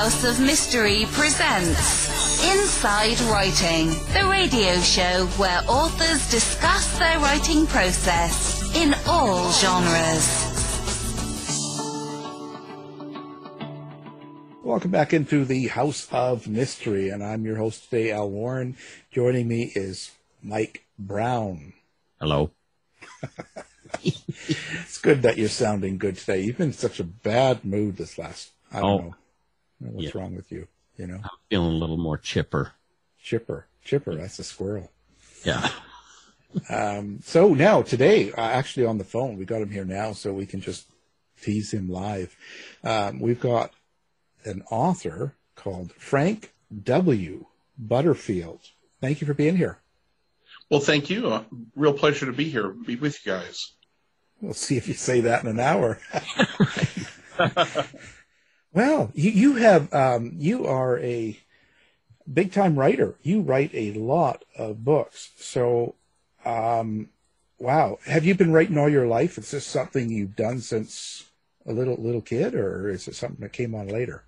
House of Mystery presents Inside Writing, the radio show where authors discuss their writing process in all genres. Welcome back into the House of Mystery, and I'm your host today, Al Warren. Joining me is Mike Brown. Hello. It's good that you're sounding good today. You've been in such a bad mood this last. I don't Oh. know. I don't know what's Yeah. wrong with you. You know, I'm feeling a little more chipper. chipper, chipper. That's a squirrel. Yeah. Um, so now today, uh, actually on the phone, we got him here now, so we can just tease him live. Um, we've got an author called Frank W. Butterfield. Thank you for being here. Well, thank you. Uh, real pleasure to be here, be with you guys. We'll see if you say that in an hour. well, you, you have um, you are a big time writer. You write a lot of books. So, um, wow, have you been writing all your life? Is this something you've done since a little little kid, or is it something that came on later?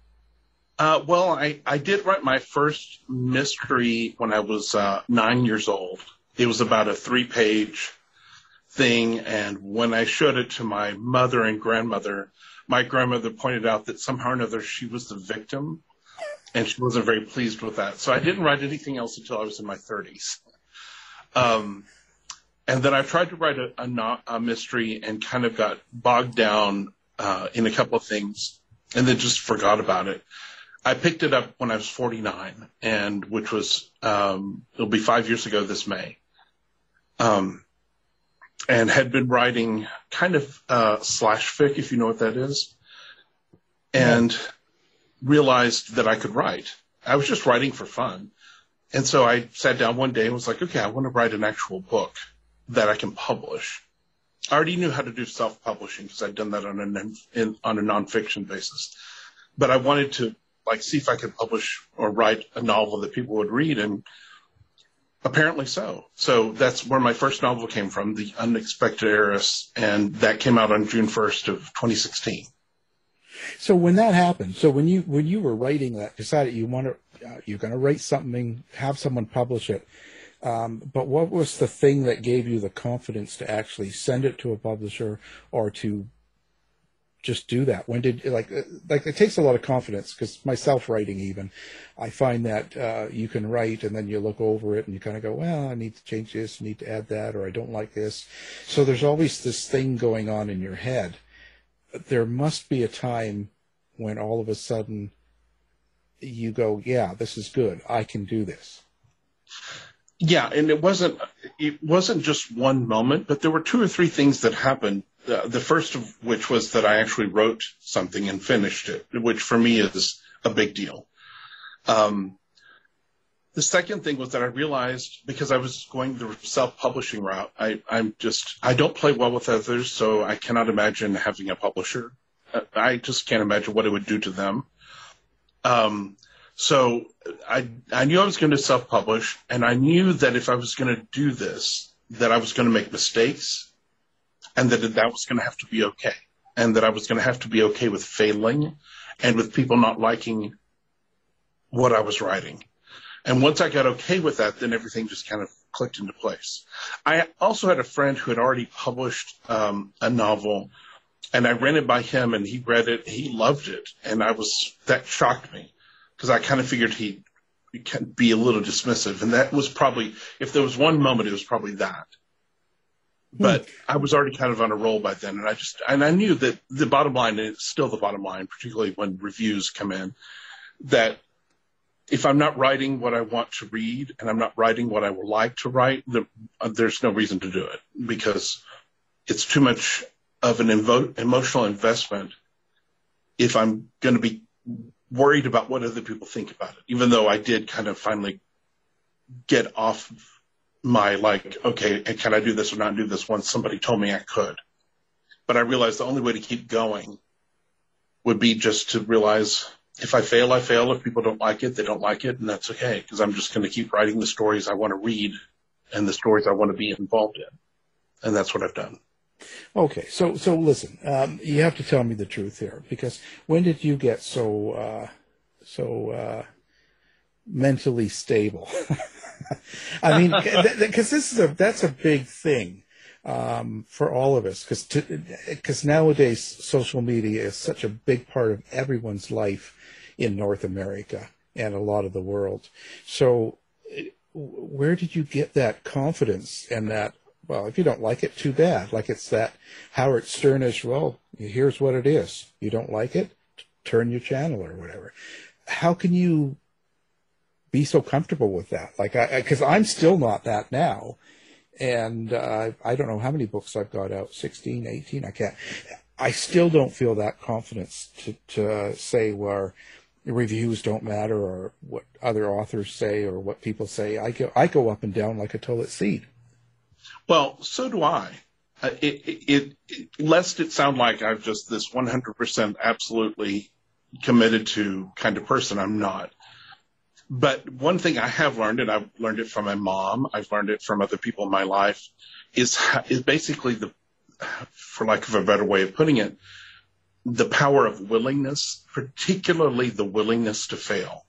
Uh, well, I, I did write my first mystery when I was uh, nine years old. It was about a three page thing. And when I showed it to my mother and grandmother, my grandmother pointed out that somehow or another she was the victim and she wasn't very pleased with that. So I didn't write anything else until I was in my 30s. Um, and then I tried to write a, a, no- a mystery and kind of got bogged down uh, in a couple of things and then just forgot about it. I picked it up when I was 49, and which was um, it'll be five years ago this May, um, and had been writing kind of uh, slash fic, if you know what that is, and realized that I could write. I was just writing for fun, and so I sat down one day and was like, okay, I want to write an actual book that I can publish. I already knew how to do self-publishing because I'd done that on a in, on a nonfiction basis, but I wanted to like see if I could publish or write a novel that people would read, and apparently so. So that's where my first novel came from, The Unexpected Heiress, and that came out on June 1st of 2016. So when that happened, so when you when you were writing that, decided you want to uh, you're going to write something, have someone publish it. Um, but what was the thing that gave you the confidence to actually send it to a publisher or to just do that? When did like uh, like it takes a lot of confidence because myself writing even, I find that uh, you can write and then you look over it and you kind of go, well, I need to change this, need to add that, or I don't like this. So there's always this thing going on in your head. There must be a time when all of a sudden you go, yeah, this is good. I can do this. Yeah, and it wasn't it wasn't just one moment, but there were two or three things that happened. Uh, the first of which was that I actually wrote something and finished it, which for me is a big deal. Um, the second thing was that I realized because I was going the self-publishing route, I, I'm just I don't play well with others, so I cannot imagine having a publisher. Uh, I just can't imagine what it would do to them. Um, so I I knew I was going to self-publish, and I knew that if I was going to do this, that I was going to make mistakes, and that that was going to have to be okay, and that I was going to have to be okay with failing, and with people not liking what I was writing. And once I got okay with that, then everything just kind of clicked into place. I also had a friend who had already published um, a novel, and I ran it by him, and he read it. He loved it, and I was that shocked me because I kind of figured he'd be a little dismissive, and that was probably if there was one moment, it was probably that. But I was already kind of on a roll by then, and I just and I knew that the bottom line is still the bottom line, particularly when reviews come in, that if I'm not writing what I want to read and I'm not writing what I would like to write, the, uh, there's no reason to do it because it's too much of an invo- emotional investment if I'm going to be worried about what other people think about it. Even though I did kind of finally get off my like, okay, can I do this or not do this once somebody told me I could. But I realized the only way to keep going would be just to realize if I fail, I fail. If people don't like it, they don't like it, and that's okay because I'm just going to keep writing the stories I want to read and the stories I want to be involved in, and that's what I've done. Okay, so so listen, um, you have to tell me the truth here because when did you get so uh, so uh, mentally stable. I mean, because this is a that's a big thing um, for all of us. Because because nowadays social media is such a big part of everyone's life in North America and a lot of the world. So, where did you get that confidence and that? Well, if you don't like it, too bad. Like it's that Howard Sternish. Well, here's what it is. You don't like it, turn your channel or whatever. How can you be so comfortable with that? Like, I because I'm still not that now, and uh, I don't know how many books I've got out 16, 18. I can't. I still don't feel that confidence to to uh, say where reviews don't matter or what other authors say or what people say. I go I go up and down like a toilet seat. Well, so do I. Uh, it, it, it, lest it sound like I'm just this 100% absolutely committed to kind of person, I'm not. But one thing I have learned, and I've learned it from my mom, I've learned it from other people in my life, is is basically the, for lack of a better way of putting it, the power of willingness, particularly the willingness to fail.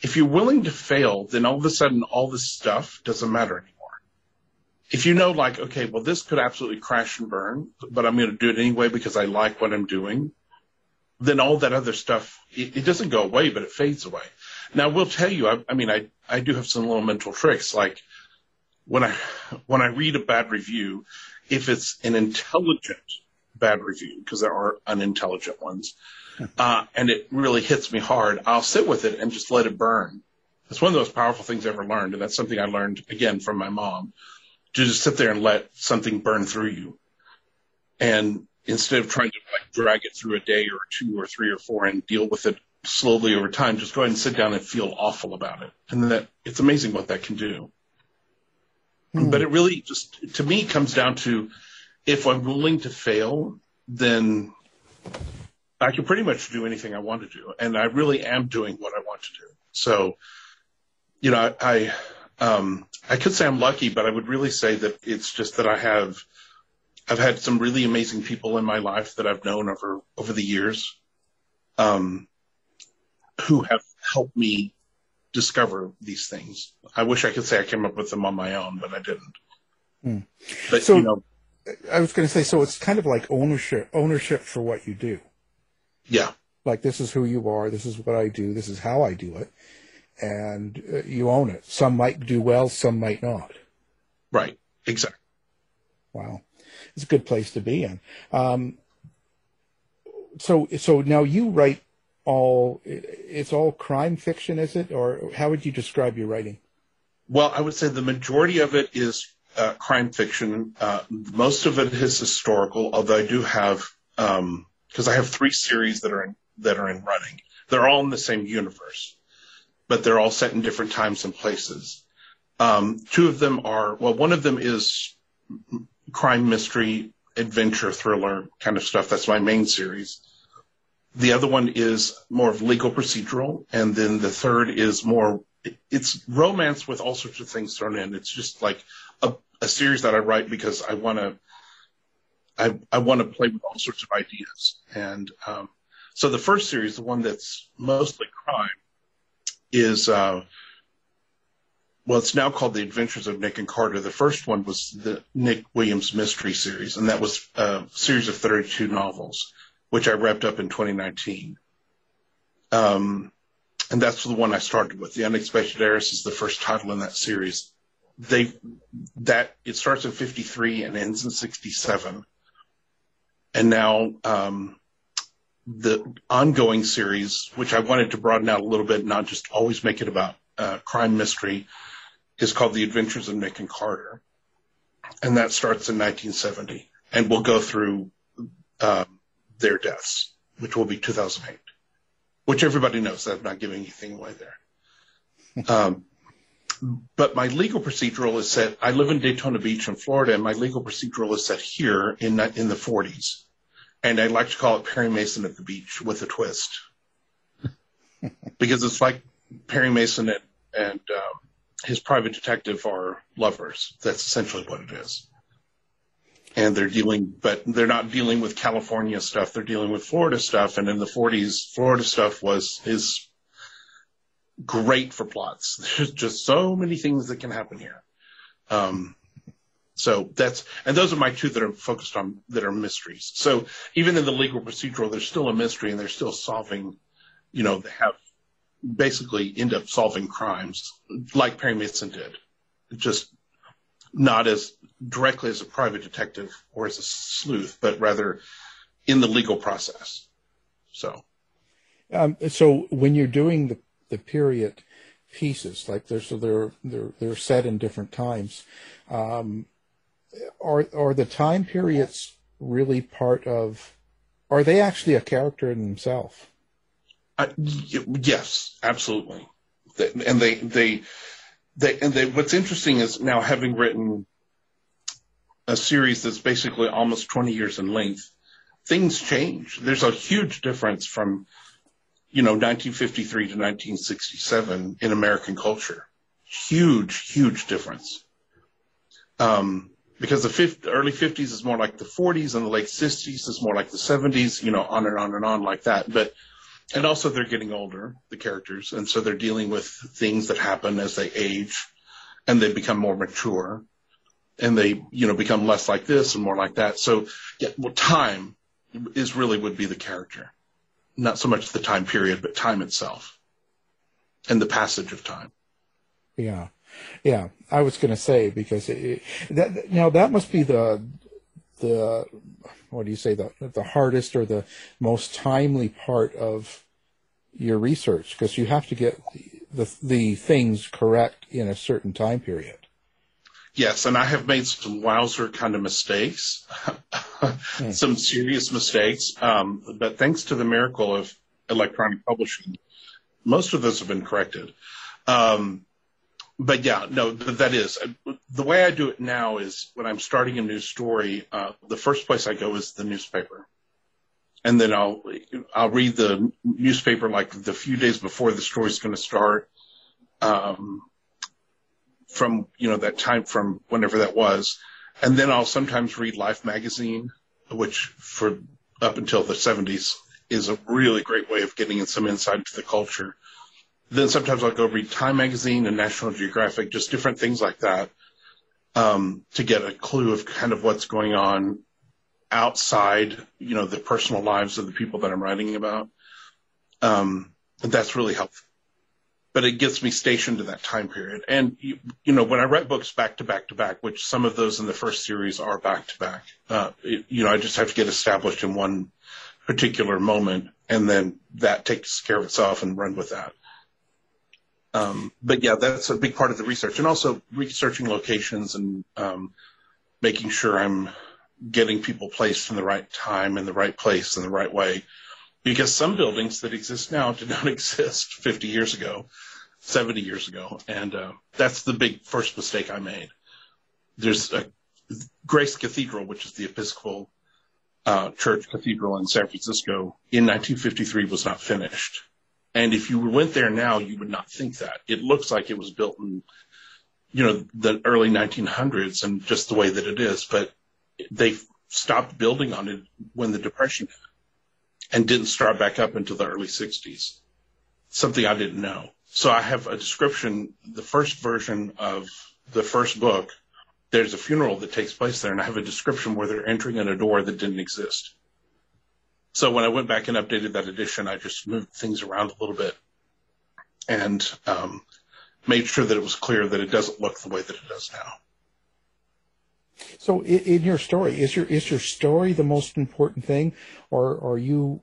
If you're willing to fail, then all of a sudden all this stuff doesn't matter anymore. If you know, like, okay, well, this could absolutely crash and burn, but I'm going to do it anyway because I like what I'm doing, then all that other stuff, it, it doesn't go away, but it fades away. Now, I will tell you, I, I mean, I, I do have some little mental tricks. Like when I, when I read a bad review, if it's an intelligent bad review because there are unintelligent ones. Uh, and it really hits me hard. I'll sit with it and just let it burn. It's one of the most powerful things I ever learned. And that's something I learned again from my mom to just sit there and let something burn through you. And instead of trying to like drag it through a day or two or three or four and deal with it slowly over time, just go ahead and sit down and feel awful about it. And that it's amazing what that can do. Hmm. But it really just, to me, comes down to if I'm willing to fail, then I can pretty much do anything I want to do. And I really am doing what I want to do. So, you know, I, I, um, I could say I'm lucky, but I would really say that it's just that I have, I've had some really amazing people in my life that I've known over, over the years, um, who have helped me discover these things. I wish I could say I came up with them on my own, but I didn't. Hmm. But, so, you know, I was going to say, so it's kind of like ownership, ownership for what you do. Yeah. Like this is who you are. This is what I do. This is how I do it, and uh, you own it. Some might do well, some might not. Right. Exactly. Wow, it's a good place to be in. Um, so, so now you write all. It's all crime fiction, is it, or how would you describe your writing? Well, I would say the majority of it is uh, crime fiction. Uh, most of it is historical, although I do have because um, I have three series that are in, that are in running. They're all in the same universe, but they're all set in different times and places. Um, two of them are well, one of them is crime mystery adventure thriller kind of stuff. That's my main series. The other one is more of legal procedural, and then the third is more it's romance with all sorts of things thrown in. It's just like a, a series that I write because I want to I, I want to play with all sorts of ideas. And um, so the first series, the one that's mostly crime, is uh, well, it's now called The Adventures of Nick and Carter. The first one was the Nick Williams Mystery Series, and that was a series of 32 novels, which I wrapped up in 2019. Um, and that's the one I started with. The Unexpected Heiress is the first title in that series they that it starts in 53 and ends in 67 and now um, the ongoing series which i wanted to broaden out a little bit not just always make it about uh, crime mystery is called the adventures of nick and carter and that starts in 1970 and we'll go through um, their deaths which will be 2008 which everybody knows that i'm not giving anything away there um, but my legal procedural is set. I live in Daytona Beach in Florida, and my legal procedural is set here in in the 40s, and I like to call it Perry Mason at the beach with a twist, because it's like Perry Mason and, and um, his private detective are lovers. That's essentially what it is. And they're dealing, but they're not dealing with California stuff. They're dealing with Florida stuff. And in the 40s, Florida stuff was is great for plots. There's just so many things that can happen here. Um, so that's, and those are my two that are focused on, that are mysteries. So even in the legal procedural, there's still a mystery and they're still solving, you know, they have basically end up solving crimes like Perry Mason did. Just not as directly as a private detective or as a sleuth, but rather in the legal process. So, um, so when you're doing the, the period pieces, like they're, so they're, they're, they're set in different times, um, are, are the time periods really part of, are they actually a character in themselves? Uh, yes, absolutely. And they, they, they, and they, what's interesting is now having written a series that's basically almost 20 years in length, things change. There's a huge difference from, you know, 1953 to 1967 in American culture. Huge, huge difference. Um, because the 50, early 50s is more like the 40s and the late 60s is more like the 70s, you know, on and on and on like that. But, and also they're getting older, the characters, and so they're dealing with things that happen as they age and they become more mature and they, you know, become less like this and more like that. So, yeah, well, time is really would be the character, not so much the time period, but time itself and the passage of time. Yeah, yeah. I was going to say because it, that now that must be the the what do you say the the hardest or the most timely part of your research because you have to get the the things correct in a certain time period. Yes, and I have made some wowzer kind of mistakes, hmm. some serious mistakes. Um, but thanks to the miracle of electronic publishing, most of those have been corrected. Um, but yeah, no, that is the way I do it now is when I'm starting a new story, uh, the first place I go is the newspaper. And then I'll, I'll read the newspaper like the few days before the story's going to start. Um, from, you know, that time from whenever that was. And then I'll sometimes read Life magazine, which for up until the 70s is a really great way of getting some insight into the culture. Then sometimes I'll go read Time magazine and National Geographic, just different things like that, um, to get a clue of kind of what's going on outside, you know, the personal lives of the people that I'm writing about. Um, and that's really helpful but it gets me stationed to that time period. And you, you, know, when I write books back to back to back, which some of those in the first series are back to back, uh, you know, I just have to get established in one particular moment, and then that takes care of itself and run with that. Um, but yeah, that's a big part of the research, and also researching locations and um, making sure I'm getting people placed in the right time, in the right place, in the right way because some buildings that exist now did not exist 50 years ago, 70 years ago. And uh, that's the big first mistake I made. There's a Grace Cathedral, which is the Episcopal uh, Church Cathedral in San Francisco, in 1953 was not finished. And if you went there now, you would not think that. It looks like it was built in, you know, the early 1900s and just the way that it is, but they stopped building on it when the Depression hit and didn't start back up until the early 60s. Something I didn't know. So I have a description, the first version of the first book, there's a funeral that takes place there, and I have a description where they're entering in a door that didn't exist. So when I went back and updated that edition, I just moved things around a little bit and um, made sure that it was clear that it doesn't look the way that it does now. So in, in your story, is your is your story the most important thing, or are you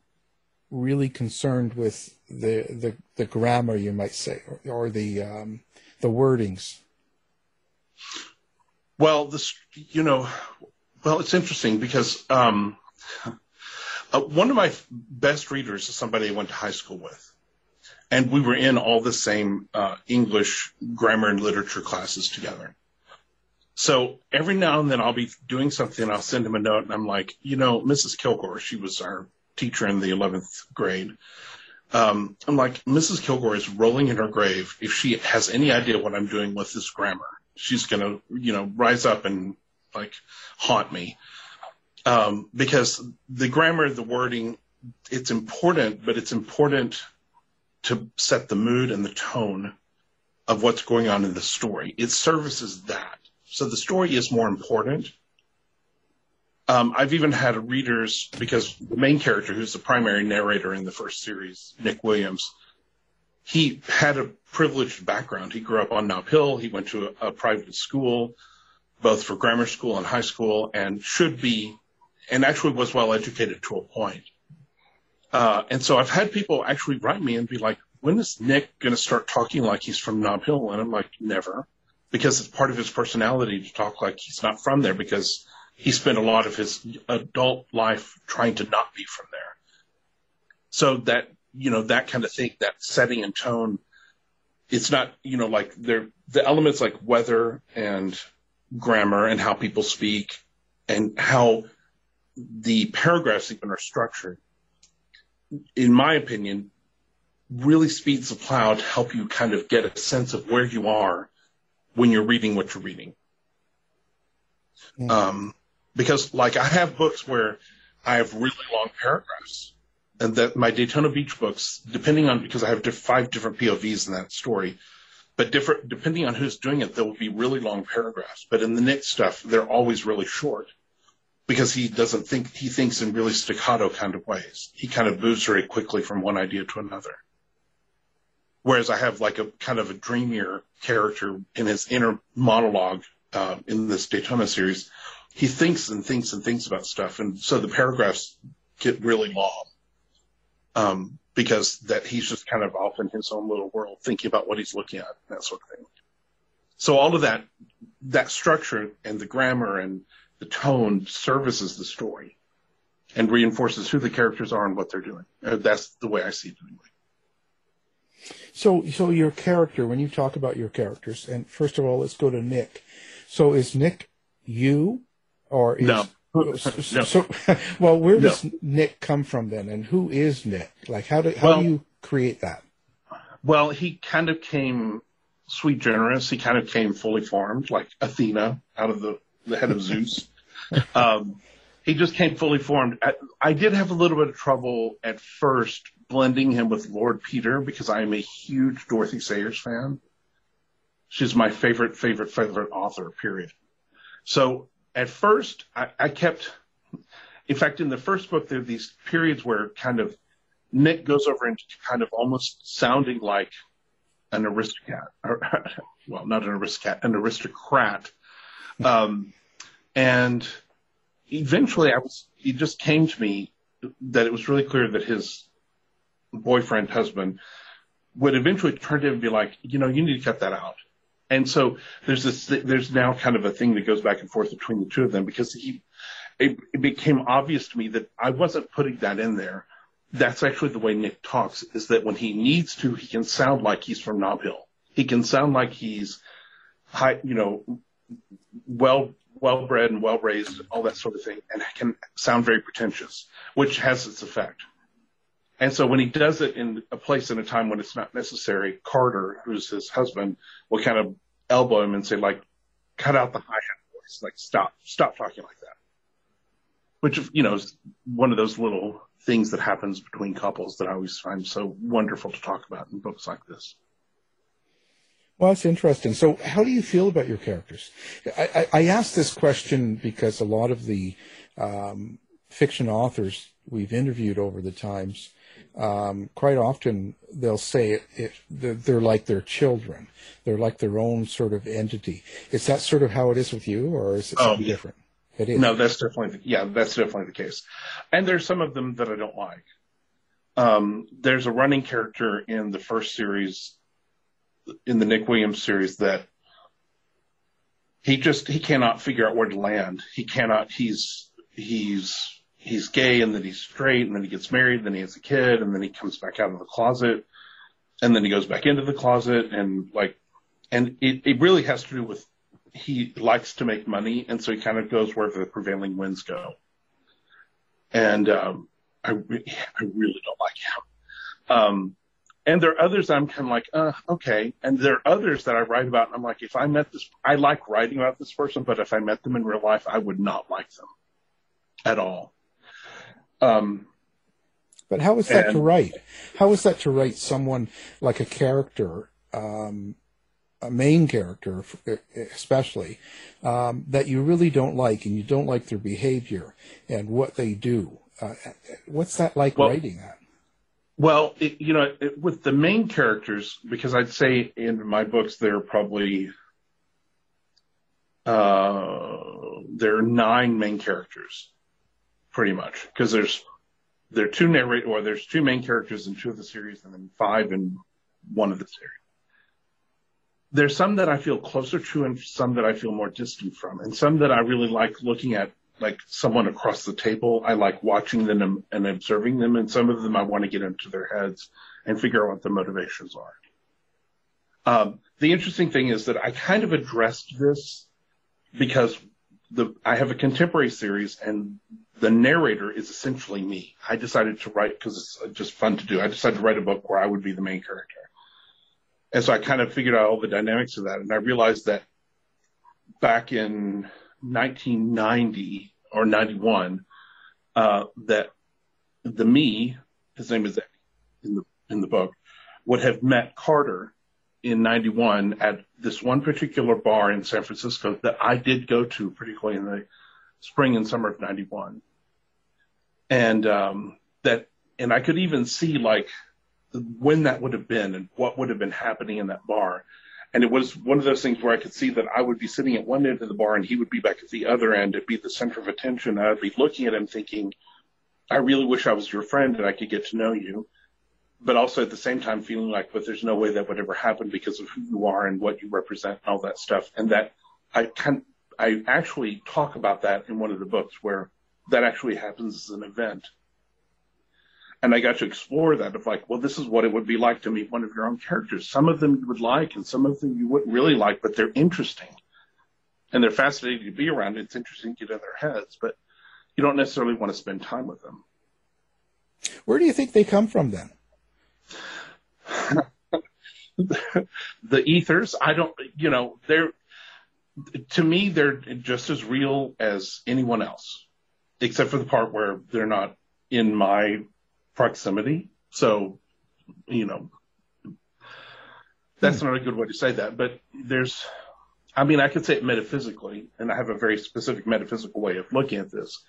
really concerned with the the, the grammar, you might say, or, or the um, the wordings? Well, this you know, well, it's interesting because um, uh, one of my best readers is somebody I went to high school with. And we were in all the same uh, English grammar and literature classes together. So every now and then I'll be doing something. I'll send him a note and I'm like, you know, Mrs. Kilgore, she was our teacher in the 11th grade. Um, I'm like, Mrs. Kilgore is rolling in her grave. If she has any idea what I'm doing with this grammar, she's going to, you know, rise up and like haunt me. Um, because the grammar, the wording, it's important, but it's important to set the mood and the tone of what's going on in the story. It services that. So the story is more important. Um, I've even had readers because the main character, who's the primary narrator in the first series, Nick Williams, he had a privileged background. He grew up on Nob Hill. He went to a, a private school, both for grammar school and high school, and should be, and actually was well educated to a point. Uh, and so I've had people actually write me and be like, when is Nick going to start talking like he's from Nob Hill? And I'm like, never, because it's part of his personality to talk like he's not from there because he spent a lot of his adult life trying to not be from there. So that, you know, that kind of thing, that setting and tone, it's not, you know, like they're the elements like weather and grammar and how people speak and how the paragraphs even are structured in my opinion, really speeds the plow to help you kind of get a sense of where you are when you're reading what you're reading. Mm. Um, because like I have books where I have really long paragraphs and that my Daytona Beach books, depending on, because I have diff- five different POVs in that story, but different, depending on who's doing it, there will be really long paragraphs. But in the Nick stuff, they're always really short because he doesn't think he thinks in really staccato kind of ways. He kind of moves very quickly from one idea to another. Whereas I have like a kind of a dreamier character in his inner monologue uh, in this Daytona series. He thinks and thinks and thinks about stuff, and so the paragraphs get really long um, because that he's just kind of off in his own little world, thinking about what he's looking at, that sort of thing. So all of that, that structure and the grammar and the tone services the story and reinforces who the characters are and what they're doing. Uh, that's the way I see it anyway. So, so your character, when you talk about your characters, and first of all, let's go to Nick. So, is Nick you, or is, no? So, no. so well, where does no. Nick come from then, and who is Nick? Like, how do how well, do you create that? Well, he kind of came sweet generous. He kind of came fully formed, like Athena out of the the head of Zeus. Um, he just came fully formed. I, I, did have a little bit of trouble at first blending him with Lord Peter because I am a huge Dorothy Sayers fan. She's my favorite, favorite, favorite author, period. So at first, I, I kept, in fact, in the first book, there are these periods where kind of Nick goes over into kind of almost sounding like an aristocrat, or, well, not an aristocrat, an aristocrat. Um, and eventually I was, it just came to me that it was really clear that his boyfriend, husband would eventually turn to him and be like, you know, you need to cut that out. And so there's this, there's now kind of a thing that goes back and forth between the two of them because he, it, it became obvious to me that I wasn't putting that in there. That's actually the way Nick talks is that when he needs to, he can sound like he's from Nob Hill. He can sound like he's high, you know, well well bred and well raised, all that sort of thing, and can sound very pretentious, which has its effect. And so when he does it in a place and a time when it's not necessary, Carter, who's his husband, will kind of elbow him and say, like, cut out the hi hat voice, like, stop, stop talking like that. Which, you know, is one of those little things that happens between couples that I always find so wonderful to talk about in books like this. Well, that's interesting. So, how do you feel about your characters? I, I, I asked this question because a lot of the um, fiction authors we've interviewed over the times, um, quite often they'll say it, it, they're, they're, like their children. They're like their own sort of entity. Is that sort of how it is with you, or is it oh, something oh, different? It is. No, that's definitely the, yeah, that's definitely the case. And there's some of them that I don't like. Um, there's a running character in the first series in the Nick Williams series that he just he cannot figure out where to land. He cannot. He's he's he's gay and then he's straight and then he gets married and then he has a kid and then he comes back out of the closet and then he goes back into the closet and like and it, it really has to do with he likes to make money and so he kind of goes wherever the prevailing winds go. And um, I, re- I really don't like him. Um, and there are others I'm kind of like, uh, okay. And there are others that I write about, and I'm like, if I met this, I like writing about this person, but if I met them in real life, I would not like them at all. Um, But how is that to And- write? How is that to write someone like a character, um, a main character, especially, um, that you really don't like and you don't like their behavior and what they do? Uh, what's that like Well- writing that? Well, it, you know, it, with the main characters, because I'd say in my books there are probably uh, there are nine main characters, pretty much, because there's there are two narrate or there's two main characters in two of the series, and then five in one of the series. There's some that I feel closer to, and some that I feel more distant from, and some that I really like looking at like someone across the table. I like watching them and observing them, and some of them I want to get into their heads and figure out what the motivations are. Um, the interesting thing is that I kind of addressed this because the I have a contemporary series and the narrator is essentially me. I decided to write because it's just fun to do. I decided to write a book where I would be the main character. And so I kind of figured out all the dynamics of that. And I realized that back in 1990 or 91, uh, that the me, his name is Eddie in the, in the book, would have met Carter in 91 at this one particular bar in San Francisco that I did go to, particularly in the spring and summer of 91. And, um, that, and I could even see like when that would have been and what would have been happening in that bar. And it was one of those things where I could see that I would be sitting at one end of the bar and he would be back at the other end. It'd be the center of attention. I'd be looking at him thinking, I really wish I was your friend and I could get to know you. But also at the same time feeling like, but there's no way that would ever happen because of who you are and what you represent and all that stuff. And that I can, I actually talk about that in one of the books where that actually happens as an event. And I got to explore that of like, well, this is what it would be like to meet one of your own characters. Some of them you would like and some of them you wouldn't really like, but they're interesting. And they're fascinating to be around. It's interesting to get in their heads, but you don't necessarily want to spend time with them. Where do you think they come from then? the ethers, I don't, you know, they're, to me, they're just as real as anyone else, except for the part where they're not in my proximity. So, you know, that's not a good way to say that, but there's, I mean, I could say it metaphysically, and I have a very specific metaphysical way of looking at this.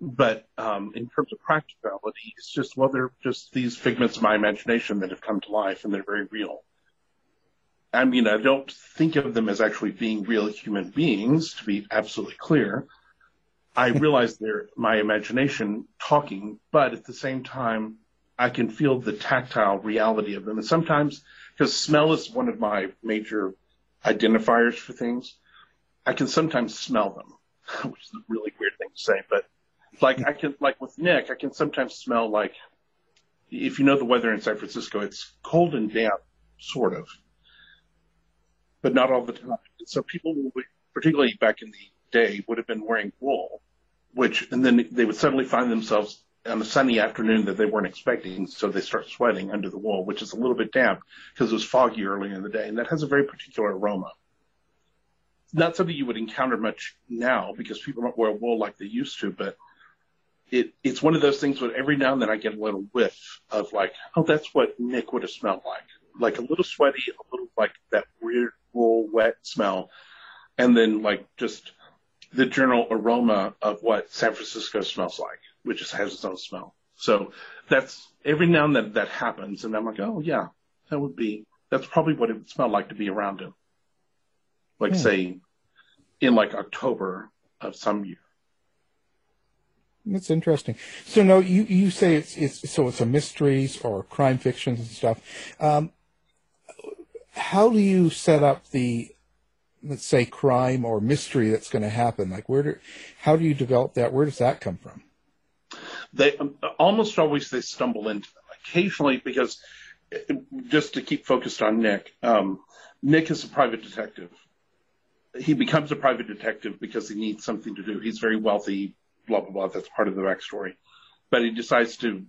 But um, in terms of practicality, it's just, well, they're just these figments of my imagination that have come to life and they're very real. I mean, I don't think of them as actually being real human beings, to be absolutely clear. I realize they're my imagination talking, but at the same time, I can feel the tactile reality of them. And sometimes, because smell is one of my major identifiers for things, I can sometimes smell them, which is a really weird thing to say, but like I can, like with Nick, I can sometimes smell like, if you know the weather in San Francisco, it's cold and damp, sort of, but not all the time. And so people, particularly back in the day, would have been wearing wool, which, and then they would suddenly find themselves on a sunny afternoon that they weren't expecting, so they start sweating under the wool, which is a little bit damp because it was foggy early in the day, and that has a very particular aroma. Not something you would encounter much now because people don't wear wool like they used to, but it, it's one of those things where every now and then I get a little whiff of like, oh, that's what Nick would have smelled like. Like a little sweaty, a little like that weird wool wet smell. And then like just the general aroma of what San Francisco smells like, which just has its own smell. So that's every now and then that happens. And I'm like, oh yeah, that would be, that's probably what it would smell like to be around him. Like Hmm. say in like October of some year. That's interesting. So no, you, you say it's it's so it's a mysteries or crime fictions and stuff. Um, how do you set up the let's say crime or mystery that's going to happen? Like where do how do you develop that? Where does that come from? they um, almost always they stumble into them occasionally because just to keep focused on Nick, um, Nick is a private detective. He becomes a private detective because he needs something to do. He's very wealthy, blah, blah, blah. That's part of the backstory. But he decides to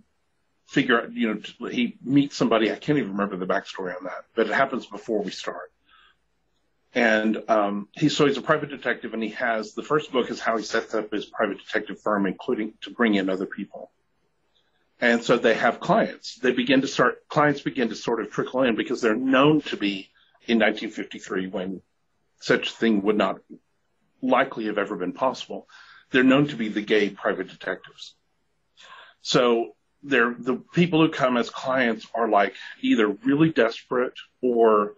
figure out, you know, he meets somebody. I can't even remember the backstory on that, but it happens before we start. And um, he so he's a private detective, and he has the first book is how he sets up his private detective firm, including to bring in other people. And so they have clients. They begin to start, clients begin to sort of trickle in because they're known to be in 1953 when such a thing would not likely have ever been possible. They're known to be the gay private detectives. So they're the people who come as clients are like either really desperate or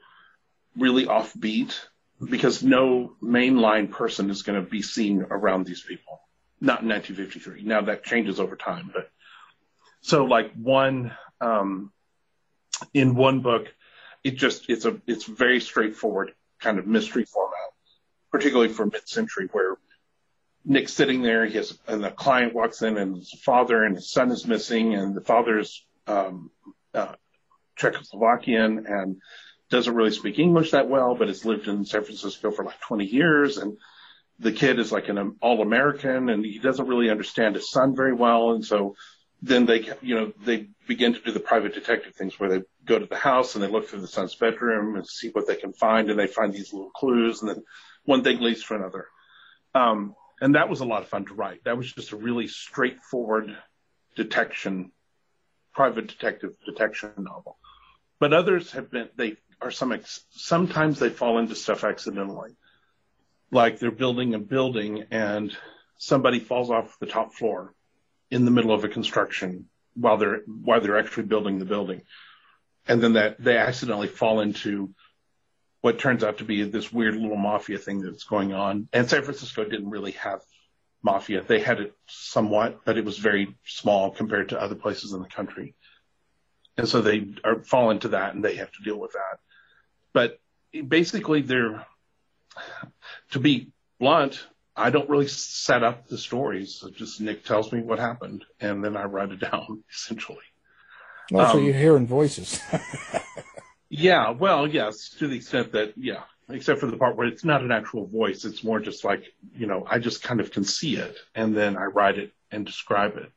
really offbeat because no mainline person is going to be seen around these people. Not in 1953. Now that changes over time, but so like one um, in one book, it just it's a it's very straightforward kind of mystery format, particularly for mid-century where Nick's sitting there. He has, and the client walks in, and his father and his son is missing, and the father's um, uh, Czechoslovakian and doesn't really speak English that well, but has lived in San Francisco for like 20 years, and the kid is like an all-American, and he doesn't really understand his son very well, and so then they, you know, they begin to do the private detective things where they go to the house and they look through the son's bedroom and see what they can find, and they find these little clues, and then one thing leads to another. Um, and that was a lot of fun to write. That was just a really straightforward detection, private detective detection novel. But others have been, they are some, ex- sometimes they fall into stuff accidentally. Like they're building a building and somebody falls off the top floor in the middle of a construction while they're, while they're actually building the building. And then that they accidentally fall into what turns out to be this weird little mafia thing that's going on. And San Francisco didn't really have mafia. They had it somewhat, but it was very small compared to other places in the country. And so they are fall into that and they have to deal with that. But basically they're, to be blunt, I don't really set up the stories. Just Nick tells me what happened and then I write it down essentially. Also, um, you're hearing voices. Yeah, well, yes, to the extent that, yeah, except for the part where it's not an actual voice. It's more just like, you know, I just kind of can see it and then I write it and describe it.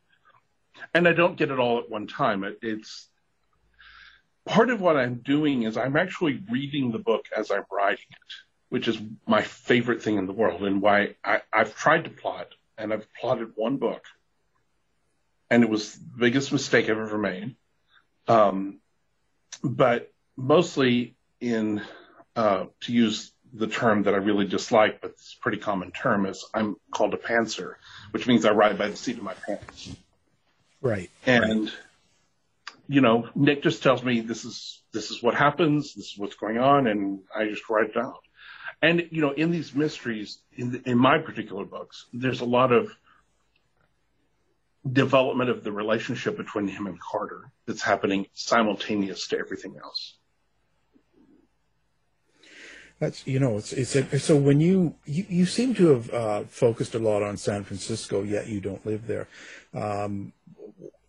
And I don't get it all at one time. It, it's part of what I'm doing is I'm actually reading the book as I'm writing it, which is my favorite thing in the world and why I, I've tried to plot and I've plotted one book and it was the biggest mistake I've ever made. Um, but mostly in, uh, to use the term that I really dislike, but it's a pretty common term, is I'm called a pantser, which means I ride by the seat of my pants. Right. And, right. You know, Nick just tells me this is, this is what happens, this is what's going on, and I just write it out. And, you know, in these mysteries, in, the, in my particular books, there's a lot of development of the relationship between him and Carter that's happening simultaneous to everything else. That's you know it's it's a, so when you, you you seem to have uh, focused a lot on San Francisco, yet you don't live there. Um,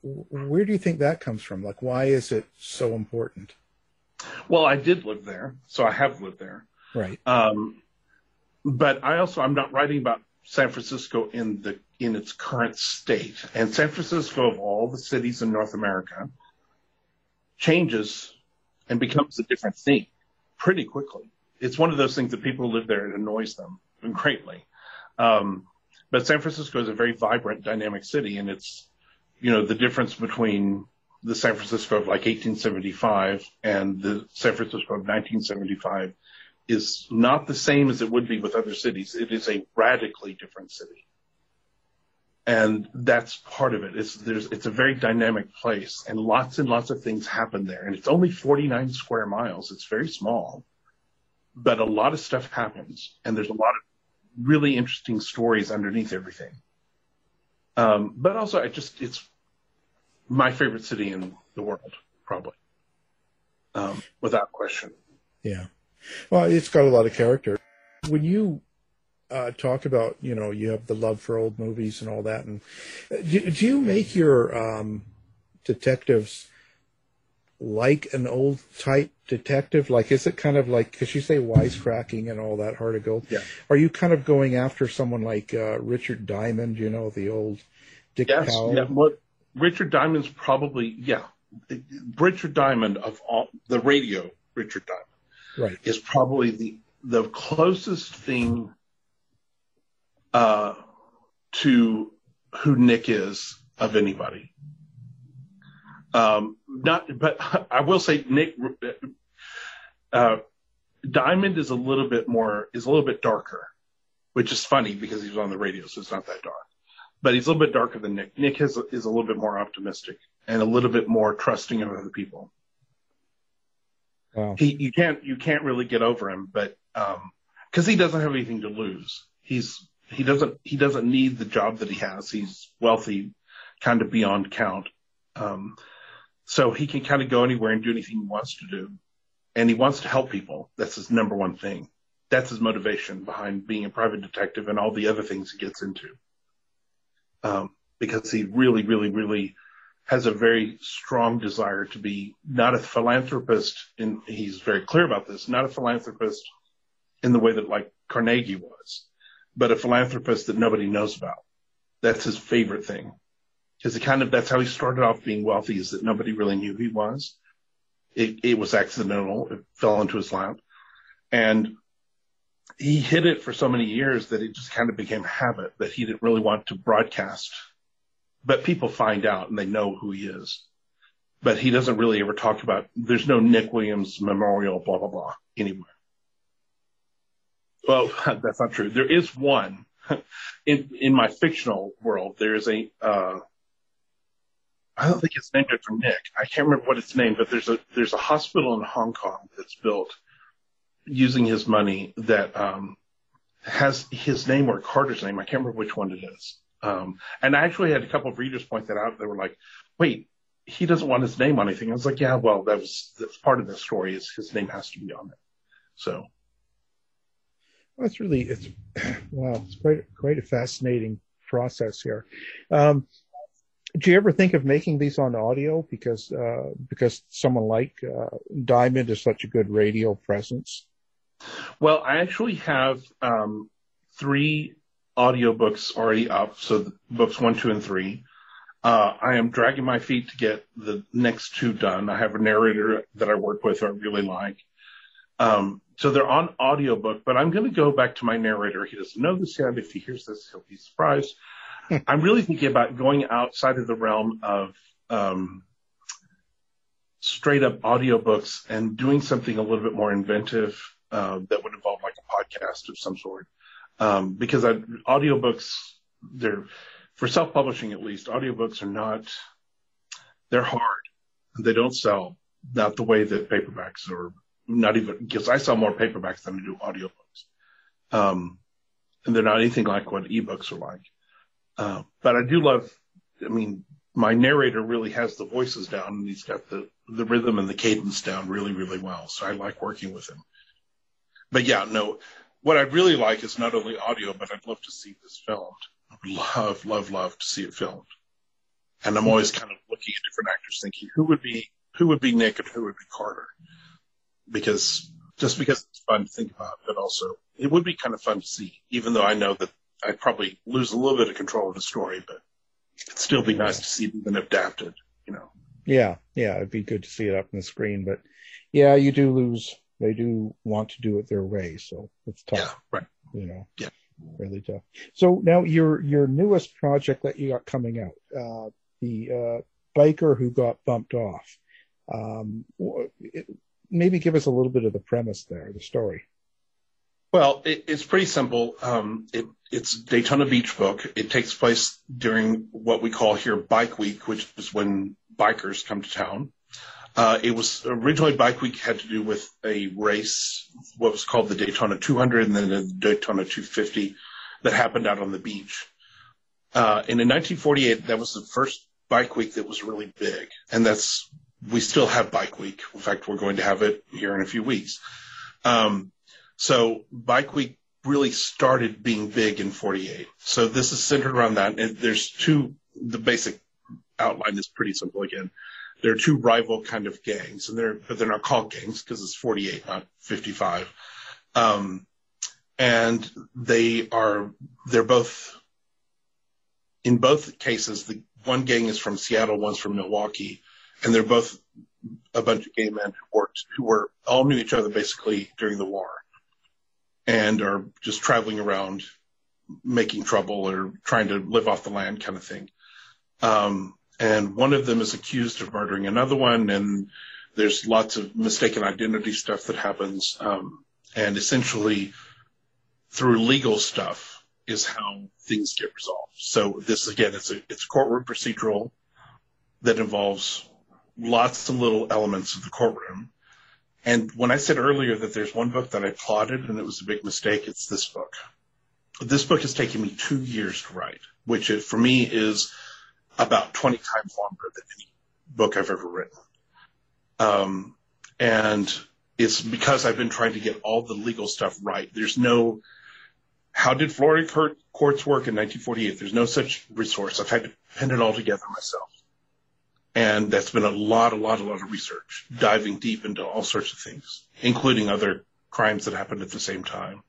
where do you think that comes from? Like, why is it so important? Well, I did live there, so I have lived there. Right. Um, but I also I'm not writing about San Francisco in the in its current state, and San Francisco of all the cities in North America changes and becomes a different thing pretty quickly it's one of those things that people who live there, it annoys them greatly. Um, but San Francisco is a very vibrant, dynamic city, and it's, you know, the difference between the San Francisco of like 1875 and the San Francisco of 1975 is not the same as it would be with other cities. It is a radically different city. And that's part of it. It's, there's, it's a very dynamic place and lots and lots of things happen there. And it's only 49 square miles. It's very small but a lot of stuff happens and there's a lot of really interesting stories underneath everything. Um, but also I just, it's my favorite city in the world, probably. Um, without question. Yeah. Well, it's got a lot of character. When you uh, talk about, you know, you have the love for old movies and all that, and uh, do, do you make your um, detectives like an old type detective? Like, is it kind of like, because you say wisecracking and all that heart of gold? Yeah. Are you kind of going after someone like uh, Richard Diamond, you know, the old Dick yes, Powell? Yeah, Richard Diamond's probably, yeah. Richard Diamond of all, the radio Richard Diamond. Right. Is probably the, the closest thing, uh, to who Nick is of anybody. Um, not, but I will say Nick, uh, Diamond is a little bit more, is a little bit darker, which is funny because he's on the radio, so it's not that dark. But he's a little bit darker than Nick. Nick has, is a little bit more optimistic and a little bit more trusting of other people. Wow. He, you can't, you can't really get over him, but, um, cause he doesn't have anything to lose. He's, he doesn't, he doesn't need the job that he has. He's wealthy, kind of beyond count. Um, so he can kind of go anywhere and do anything he wants to do. And he wants to help people. That's his number one thing. That's his motivation behind being a private detective and all the other things he gets into. Um, because he really, really, really has a very strong desire to be not a philanthropist and he's very clear about this, not a philanthropist in the way that like Carnegie was, but a philanthropist that nobody knows about. That's his favorite thing. Because it kind of, that's how he started off being wealthy is that nobody really knew he was. It, it was accidental. It fell into his lap and he hid it for so many years that it just kind of became a habit that he didn't really want to broadcast but people find out and they know who he is. But he doesn't really ever talk about, there's no Nick Williams memorial, blah, blah, blah, anywhere. Well, that's not true. There is one in, in my fictional world. There is a, uh, I don't think it's named after Nick. I can't remember what it's named, but there's a, there's a hospital in Hong Kong that's built using his money that, um, has his name or Carter's name. I can't remember which one it is. Um, and I actually had a couple of readers point that out. They were like, wait, he doesn't want his name on anything. I was like, yeah, well, that was, that's part of the story is his name has to be on it. So. That's really, it's, wow, it's quite, quite a fascinating process here. Um, do you ever think of making these on audio because, uh, because someone like, uh, Diamond is such a good radio presence? Well, I actually have, um, three audiobooks already up. So books one, two, and three. Uh, I am dragging my feet to get the next two done. I have a narrator that I work with I really like. Um, so they're on audiobook, but I'm going to go back to my narrator. He doesn't know this yet. If he hears this, he'll be surprised. I'm really thinking about going outside of the realm of, um, straight up audiobooks and doing something a little bit more inventive, uh, that would involve like a podcast of some sort. Um, because I, audiobooks, they're, for self-publishing at least, audiobooks are not, they're hard. They don't sell, not the way that paperbacks or not even, because I sell more paperbacks than I do audiobooks. Um, and they're not anything like what ebooks are like. Uh, but I do love, I mean, my narrator really has the voices down and he's got the, the rhythm and the cadence down really, really well. So I like working with him. But yeah, no, what I'd really like is not only audio, but I'd love to see this filmed. Love, love, love to see it filmed. And I'm always kind of looking at different actors thinking who would be, who would be Nick and who would be Carter? Because just because it's fun to think about, but also it would be kind of fun to see, even though I know that I'd probably lose a little bit of control of the story, but it'd still be nice to see it even adapted, you know. Yeah, yeah, it'd be good to see it up on the screen, but yeah, you do lose they do want to do it their way. So it's tough. Yeah, right. You know, yeah, really tough. So now your, your newest project that you got coming out, uh, the, uh, biker who got bumped off. Um, it, maybe give us a little bit of the premise there, the story. Well, it, it's pretty simple. Um, it, it's Daytona Beach book. It takes place during what we call here Bike Week, which is when bikers come to town. Uh, it was originally Bike Week had to do with a race, what was called the Daytona 200 and then the Daytona 250 that happened out on the beach. Uh, and in 1948, that was the first Bike Week that was really big. And that's, we still have Bike Week. In fact, we're going to have it here in a few weeks. Um, so Bike Week really started being big in 48. So this is centered around that. And there's two, the basic outline is pretty simple again they're two rival kind of gangs, and they're but they're not called gangs because it's 48, not 55. Um, and they are they're both in both cases. The one gang is from Seattle, one's from Milwaukee, and they're both a bunch of gay men who worked who were all knew each other basically during the war, and are just traveling around making trouble or trying to live off the land kind of thing. Um, and one of them is accused of murdering another one, and there's lots of mistaken identity stuff that happens, um, and essentially through legal stuff is how things get resolved. So this again, it's a it's a courtroom procedural that involves lots of little elements of the courtroom. And when I said earlier that there's one book that I plotted and it was a big mistake, it's this book. This book has taken me two years to write, which it, for me is about 20 times longer than any book I've ever written. Um, and it's because I've been trying to get all the legal stuff right. There's no, how did Florida courts work in 1948? There's no such resource. I've had to pin it all together myself. And that's been a lot, a lot, a lot of research, diving deep into all sorts of things, including other crimes that happened at the same time.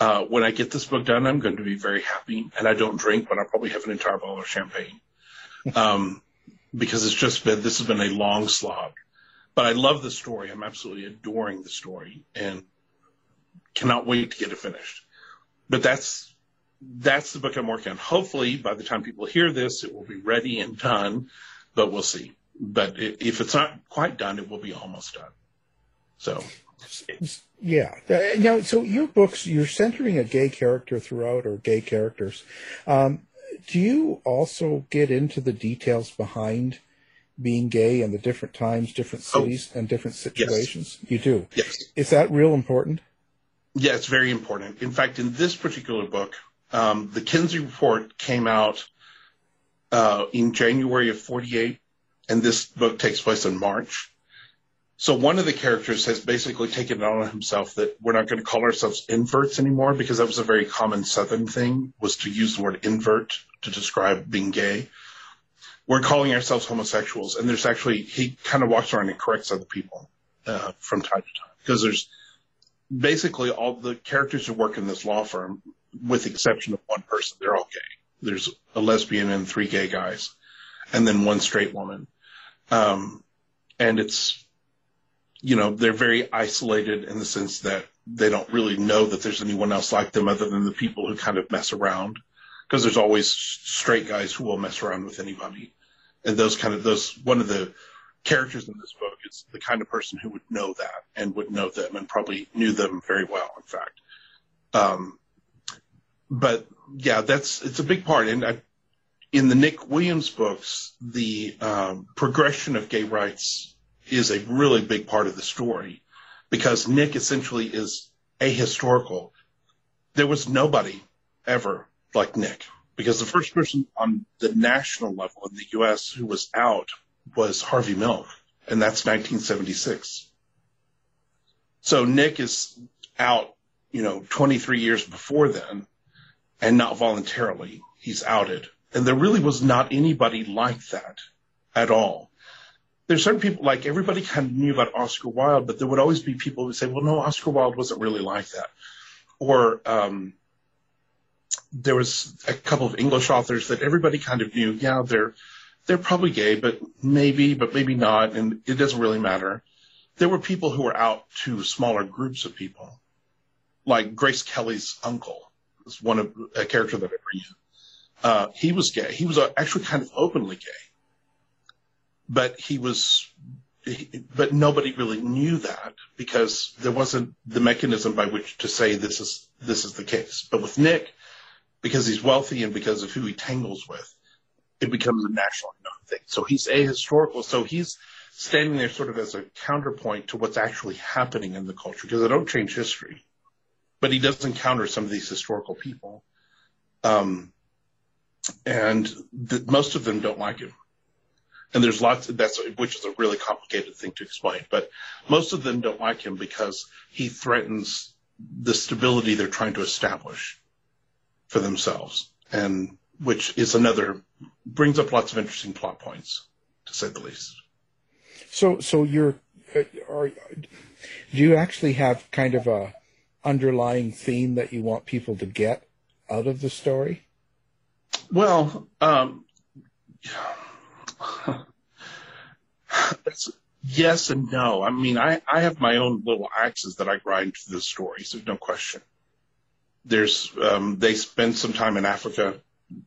Uh, when I get this book done, I'm going to be very happy. And I don't drink, but I'll probably have an entire bottle of champagne. Um, because it's just been, this has been a long slog. But I love the story. I'm absolutely adoring the story and cannot wait to get it finished. But that's, that's the book I'm working on. Hopefully, by the time people hear this, it will be ready and done, but we'll see. But if it's not quite done, it will be almost done. So yeah. Uh, now, so your books, you're centering a gay character throughout, or gay characters. Um, do you also get into the details behind being gay and the different times, different oh. cities, oh, and different situations? Yes. You do. Yes. Is that real important? Yeah, it's very important. In fact, in this particular book, um, the Kinsey Report came out uh, in January of 48, and this book takes place in March. So one of the characters has basically taken it on himself that we're not going to call ourselves inverts anymore because that was a very common Southern thing was to use the word invert to describe being gay. We're calling ourselves homosexuals, and there's actually he kind of walks around and corrects other people uh, from time to time because there's basically all the characters who work in this law firm, with the exception of one person, they're all gay. There's a lesbian and three gay guys, and then one straight woman. Um, and it's you know, they're very isolated in the sense that they don't really know that there's anyone else like them other than the people who kind of mess around. Because there's always straight guys who will mess around with anybody. And those kind of, those, one of the characters in this book is the kind of person who would know that and would know them and probably knew them very well, in fact. Um, but yeah, that's, it's a big part. And I, in the Nick Williams books, the um, progression of gay rights is a really big part of the story because Nick essentially is ahistorical. There was nobody ever like Nick because the first person on the national level in the U.S. who was out was Harvey Milk, and that's 1976. So Nick is out, you know, 23 years before then, and not voluntarily. He's outed. And there really was not anybody like that at all there's certain people like everybody kind of knew about Oscar Wilde, but there would always be people who would say, "Well, no, Oscar Wilde wasn't really like that," or um, there was a couple of English authors that everybody kind of knew. Yeah, they're they're probably gay, but maybe, but maybe not, and it doesn't really matter. There were people who were out to smaller groups of people, like Grace Kelly's uncle was one of a character that I bring in. Uh, he was gay. He was actually kind of openly gay but he was but nobody really knew that because there wasn't the mechanism by which to say this is this is the case. But with Nick, because he's wealthy and because of who he tangles with, it becomes a national thing. So he's ahistorical. So he's standing there sort of as a counterpoint to what's actually happening in the culture because they don't change history, but he does encounter some of these historical people, um, and the, most of them don't like him and there's lots that's which is a really complicated thing to explain but most of them don't like him because he threatens the stability they're trying to establish for themselves and which is another brings up lots of interesting plot points to say the least. So so you're uh, are do you actually have kind of a underlying theme that you want people to get out of the story? Well um That's yes and no. I mean, I, I have my own little axes that I grind to the stories. There's no question. There's um, they spend some time in Africa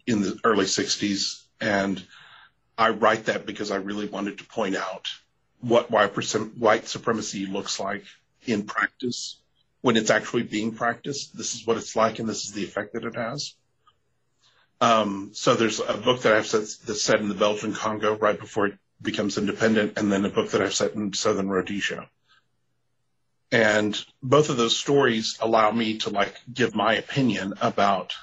in the early '60s, and I write that because I really wanted to point out what white supremacy looks like in practice when it's actually being practiced. This is what it's like, and this is the effect that it has. Um, so there's a book that I've set that's set in the Belgian Congo right before it becomes independent, and then a book that I've set in southern Rhodesia. And both of those stories allow me to like give my opinion about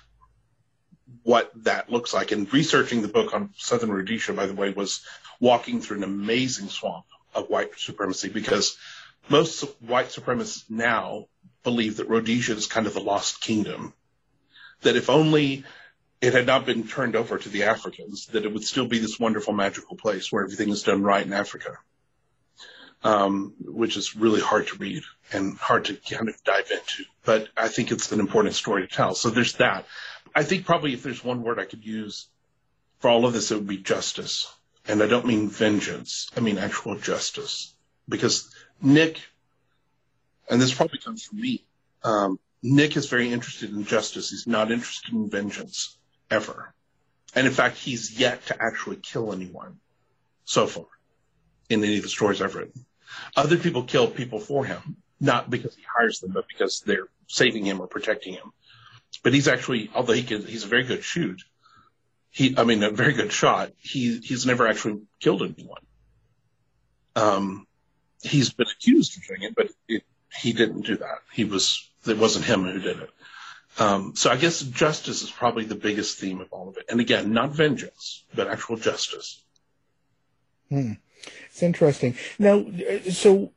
what that looks like. And researching the book on southern Rhodesia, by the way, was walking through an amazing swamp of white supremacy because most white supremacists now believe that Rhodesia is kind of the lost kingdom. That if only it had not been turned over to the Africans, that it would still be this wonderful, magical place where everything is done right in Africa, um, which is really hard to read and hard to kind of dive into. But I think it's an important story to tell. So there's that. I think probably if there's one word I could use for all of this, it would be justice. And I don't mean vengeance. I mean actual justice. Because Nick, and this probably comes from me, um, Nick is very interested in justice. He's not interested in vengeance ever. And in fact, he's yet to actually kill anyone so far in any of the stories I've written. Other people kill people for him, not because he hires them, but because they're saving him or protecting him. But he's actually, although he can, he's a very good shoot. He, I mean, a very good shot. He, he's never actually killed anyone. Um, he's been accused of doing it, but it, he didn't do that. He was, it wasn't him who did it. Um, so I guess justice is probably the biggest theme of all of it. And again, not vengeance, but actual justice. Hmm. It's interesting. Now, so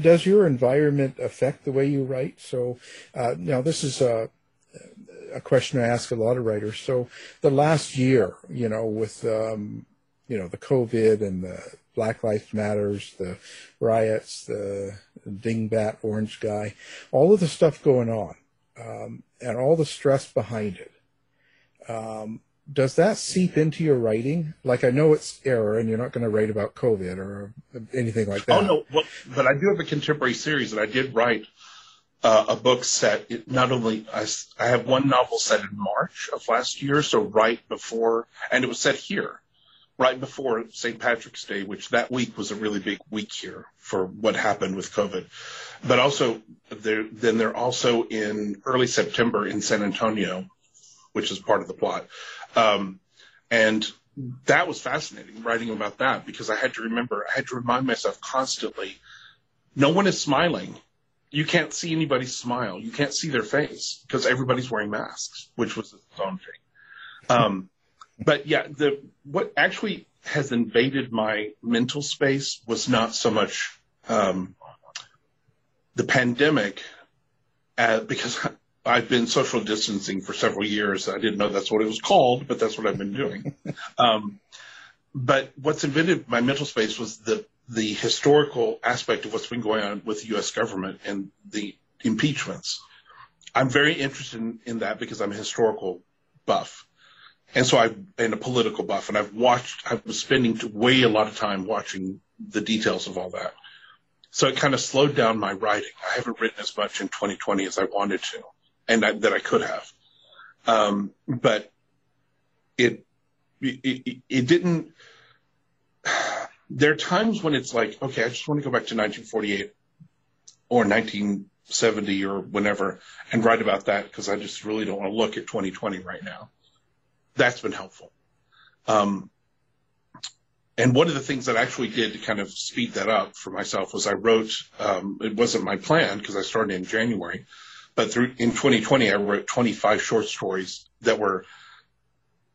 does your environment affect the way you write? So uh, now this is a, a question I ask a lot of writers. So the last year, you know, with um, you know the COVID and the Black Lives Matters, the riots, the dingbat orange guy, all of the stuff going on um, and all the stress behind it. Um, does that seep into your writing? Like I know it's error, and you're not going to write about COVID or anything like that. Oh no, well, but I do have a contemporary series, that I did write uh, a book set. It not only I, I have one novel set in March of last year, so right before, and it was set here, right before St. Patrick's Day, which that week was a really big week here for what happened with COVID but also they're, then they're also in early September in San Antonio, which is part of the plot. Um, and that was fascinating writing about that because I had to remember, I had to remind myself constantly, no one is smiling. You can't see anybody smile. You can't see their face because everybody's wearing masks, which was its own thing. Um, but yeah, the, what actually has invaded my mental space was not so much, um, the pandemic, uh, because I've been social distancing for several years. I didn't know that's what it was called, but that's what I've been doing. um, but what's invaded my mental space was the the historical aspect of what's been going on with the U.S. government and the impeachments. I'm very interested in, in that because I'm a historical buff. And so I, and a political buff, and I've watched, I've been spending way a lot of time watching the details of all that. So it kind of slowed down my writing. I haven't written as much in 2020 as I wanted to, and I, that I could have. Um, but it, it, it didn't. There are times when it's like, okay, I just want to go back to 1948 or 1970 or whenever and write about that because I just really don't want to look at 2020 right now. That's been helpful. Um, and one of the things that I actually did to kind of speed that up for myself was I wrote, um, it wasn't my plan because I started in January, but through in 2020, I wrote 25 short stories that were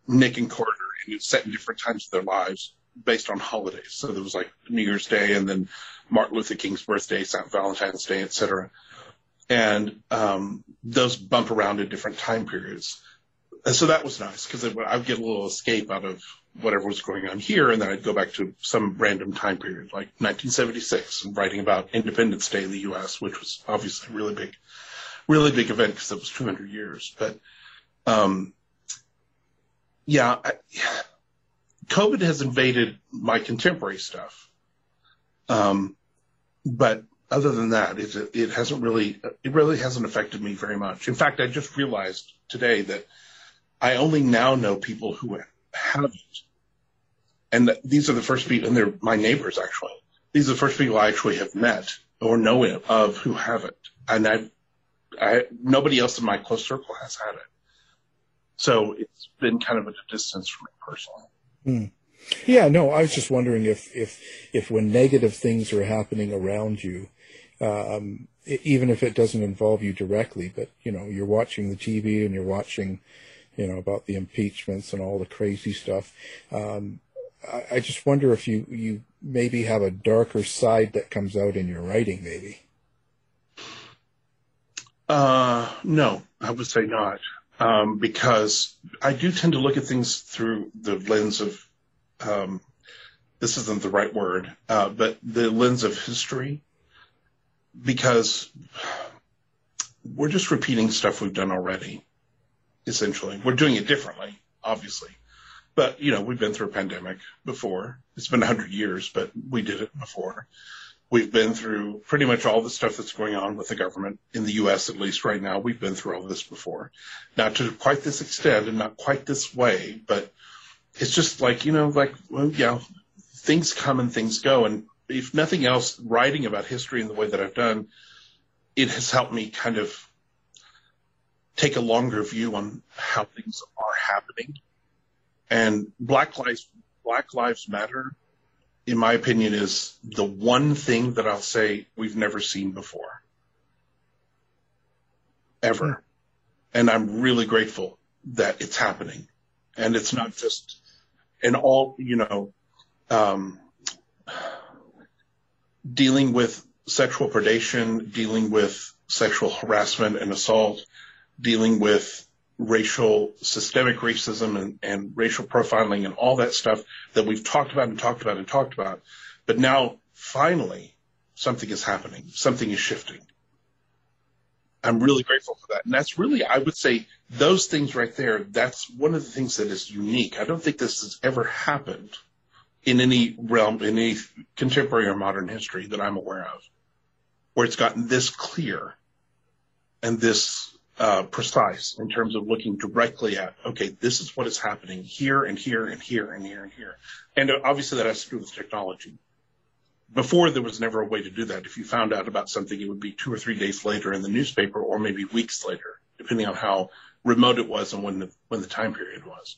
Nick and Carter and set in different times of their lives based on holidays. So there was like New Year's Day and then Martin Luther King's birthday, St. Valentine's Day, etc. And um, those bump around in different time periods. And so that was nice because I would get a little escape out of whatever was going on here, and then I'd go back to some random time period, like 1976, and writing about Independence Day in the U.S., which was obviously a really big, really big event because it was 200 years. But, um, yeah, I, COVID has invaded my contemporary stuff. Um, but other than that, it, it hasn't really, it really hasn't affected me very much. In fact, I just realized today that I only now know people who have it And these are the first people, and they're my neighbors actually. These are the first people I actually have met or know of who have it. And I, I, nobody else in my close circle has had it. So it's been kind of at a distance from me personally. Hmm. Yeah, no, I was just wondering if, if, if when negative things are happening around you, um, even if it doesn't involve you directly, but you know, you're watching the TV and you're watching, you know, about the impeachments and all the crazy stuff. Um, I, I just wonder if you, you maybe have a darker side that comes out in your writing, maybe. Uh, no, I would say not. Um, because I do tend to look at things through the lens of, um, this isn't the right word, uh, but the lens of history because we're just repeating stuff we've done already, essentially. We're doing it differently, obviously. But, you know, we've been through a pandemic before. It's been 100 years, but we did it before. We've been through pretty much all the stuff that's going on with the government in the U.S. at least right now. We've been through all this before. Not to quite this extent and not quite this way, but it's just like, you know, like, well, yeah, things come and things go. And if nothing else, writing about history in the way that I've done, it has helped me kind of take a longer view on how things are happening. And Black Lives Black Lives Matter, in my opinion, is the one thing that I'll say we've never seen before. Ever. And I'm really grateful that it's happening. And it's not just in all, you know, um, dealing with sexual predation, dealing with sexual harassment and assault, dealing with racial, systemic racism and, and racial profiling and all that stuff that we've talked about and talked about and talked about. But now finally something is happening. Something is shifting. I'm really grateful for that. And that's really, I would say those things right there, that's one of the things that is unique. I don't think this has ever happened in any realm, in any contemporary or modern history that I'm aware of, where it's gotten this clear and this uh, precise in terms of looking directly at, okay, this is what is happening here and here and here and here and here. And obviously that has to do with technology. Before there was never a way to do that. If you found out about something, it would be two or three days later in the newspaper or maybe weeks later, depending on how remote it was and when the, when the time period was.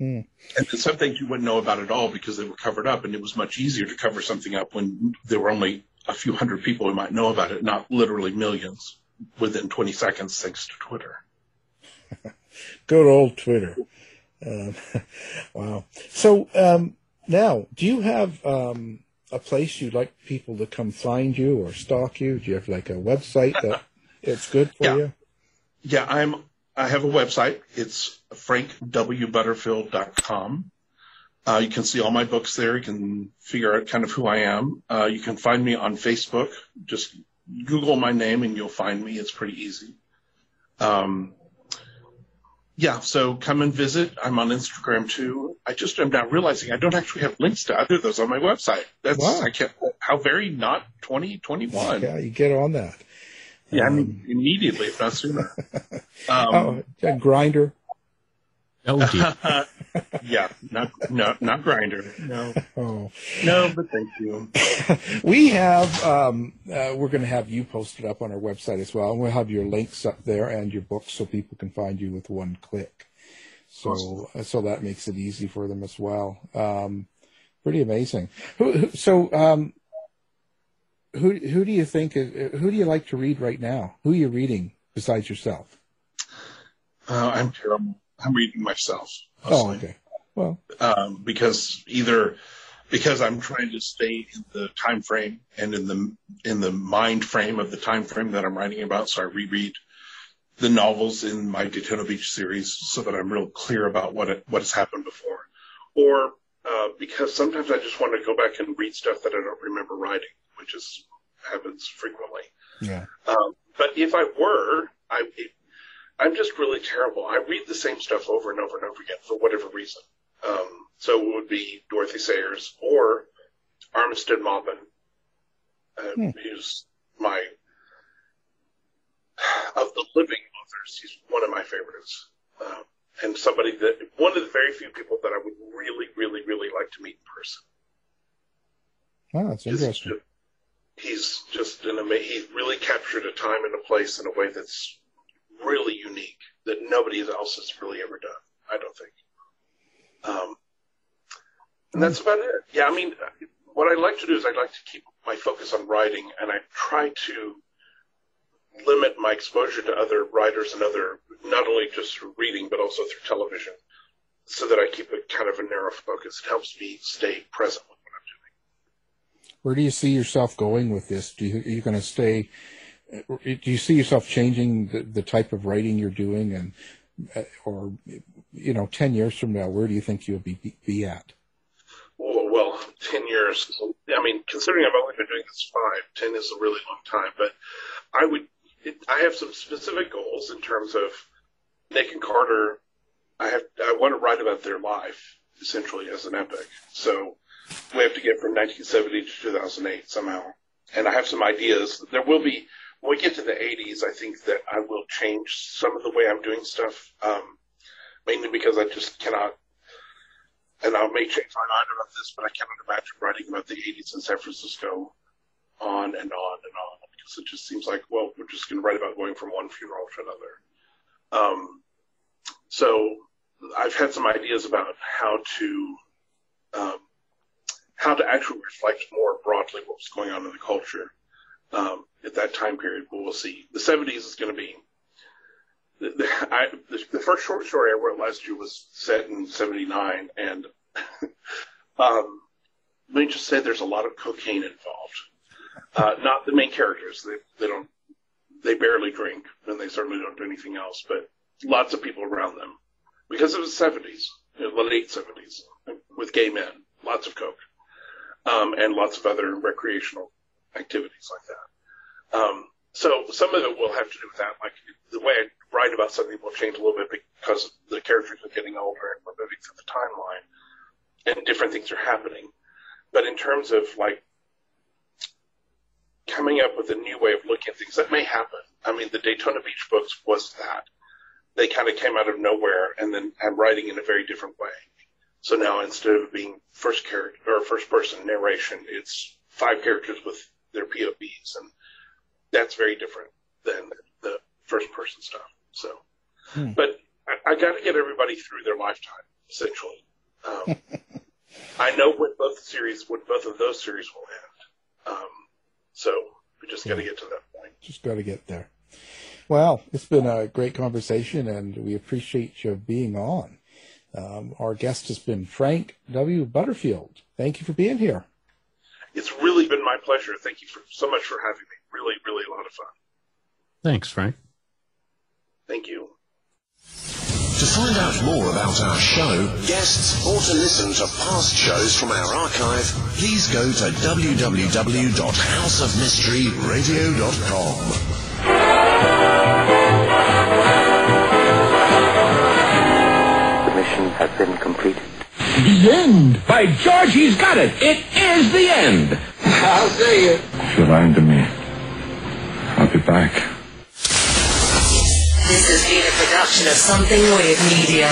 Mm. And then some things you wouldn't know about at all because they were covered up, and it was much easier to cover something up when there were only a few hundred people who might know about it, not literally millions within 20 seconds, thanks to Twitter. Good old Twitter. Um, wow. So um, now, do you have um, a place you'd like people to come find you or stalk you? Do you have like a website that it's good for yeah. you? Yeah, I'm I have a website. It's frankwbutterfield.com. Uh, you can see all my books there. You can figure out kind of who I am. Uh, you can find me on Facebook. Just Google my name and you'll find me. It's pretty easy. Um, yeah, so come and visit. I'm on Instagram too. I just am now realizing I don't actually have links to either of those on my website. That's wow. I can't. How very not 2021. Yeah, you get on that. Yeah, um, I mean immediately, if not sooner. Um, oh, a Grindr. Oh dear. yeah, not not not Grindr. No. Oh. No, but thank you. we have um, uh, we're going to have you posted up on our website as well, and we'll have your links up there and your books so people can find you with one click. So awesome. so that makes it easy for them as well. Um, pretty amazing. Who, who, so um, who who do you think who do you like to read right now? Who are you reading besides yourself? Uh, I'm terrible. I'm reading myself. Mostly. Oh, okay. Well, um, because either because I'm trying to stay in the time frame and in the in the mind frame of the time frame that I'm writing about, so I reread the novels in my Daytona Beach series so that I'm real clear about what it, what has happened before, or uh, because sometimes I just want to go back and read stuff that I don't remember writing which is happens frequently. Yeah. Um, but if I were, I, I'm just really terrible. I read the same stuff over and over and over again for whatever reason. Um, so it would be Dorothy Sayers or Armistead Maupin, uh, hmm. who's my of the living authors. He's one of my favorites. Uh, and somebody that one of the very few people that I would really, really, really like to meet in person. Oh, that's He's interesting. ju- He's just an amazing. He really captured a time and a place in a way that's really unique that nobody else has really ever done. I don't think. Um, and that's about it. Yeah, I mean, what I like to do is I like to keep my focus on writing, and I try to limit my exposure to other writers and other, not only just through reading, but also through television, so that I keep a kind of a narrow focus. It helps me stay present with what I'm doing. Where do you see yourself going with this? Do you, are you going to stay? Do you see yourself changing the, the type of writing you're doing, and uh, or you know, ten years from now, where do you think you'll be be at? Well, well, 10 years. I mean, considering I've only been doing this five, 10 is a really long time. But I would, it, I have some specific goals in terms of Nick and Carter. I have, I want to write about their life essentially as an epic. So we have to get from 1970 to 2008 somehow. And I have some ideas. There will be, when we get to the 80s, I think that I will change some of the way I'm doing stuff. Um, mainly because I just cannot and I may change my mind about this, but I cannot imagine writing about the 80s in San Francisco on and on and on because it just seems like, well, we're just going to write about going from one funeral to another. Um, so I've had some ideas about how to um, how to actually reflect more broadly what was going on in the culture um, at that time period. But we'll see. The 70s is going to be the, the, I, the, the first short story I wrote last year was set in '79, and um, let me just say there's a lot of cocaine involved. Uh, not the main characters; they they don't they barely drink, and they certainly don't do anything else. But lots of people around them, because it was the '70s, you know, the late '70s, with gay men, lots of coke, um, and lots of other recreational activities like that. Um, so some of it will have to do with that. Like the way I write about something will change a little bit because the characters are getting older and we're moving through the timeline and different things are happening. But in terms of like coming up with a new way of looking at things, that may happen. I mean, the Daytona Beach books was that. They kind of came out of nowhere and then I'm writing in a very different way. So now instead of being first character or first person narration, it's five characters with their POVs and that's very different than the first person stuff. So, Hmm. but I, I got to get everybody through their lifetime, essentially. Um, I know what both series, what both of those series will end. Um, so we just got to get to that point. Just got to get there. Well, it's been a great conversation, and we appreciate you being on. Um, our guest has been Frank W. Butterfield. Thank you for being here. It's really been my pleasure. Thank you for, so much for having me. Really, really a lot of fun. Thanks, Frank. Thank you. To find out more about our show, guests, or to listen to past shows from our archive, please go to www.houseofmysteryradio.com. The mission has been completed. The end. By George, he's got it. It is the end. I'll say it. If you're lying to me, I'll be back. This has been a production of Something Weird Media.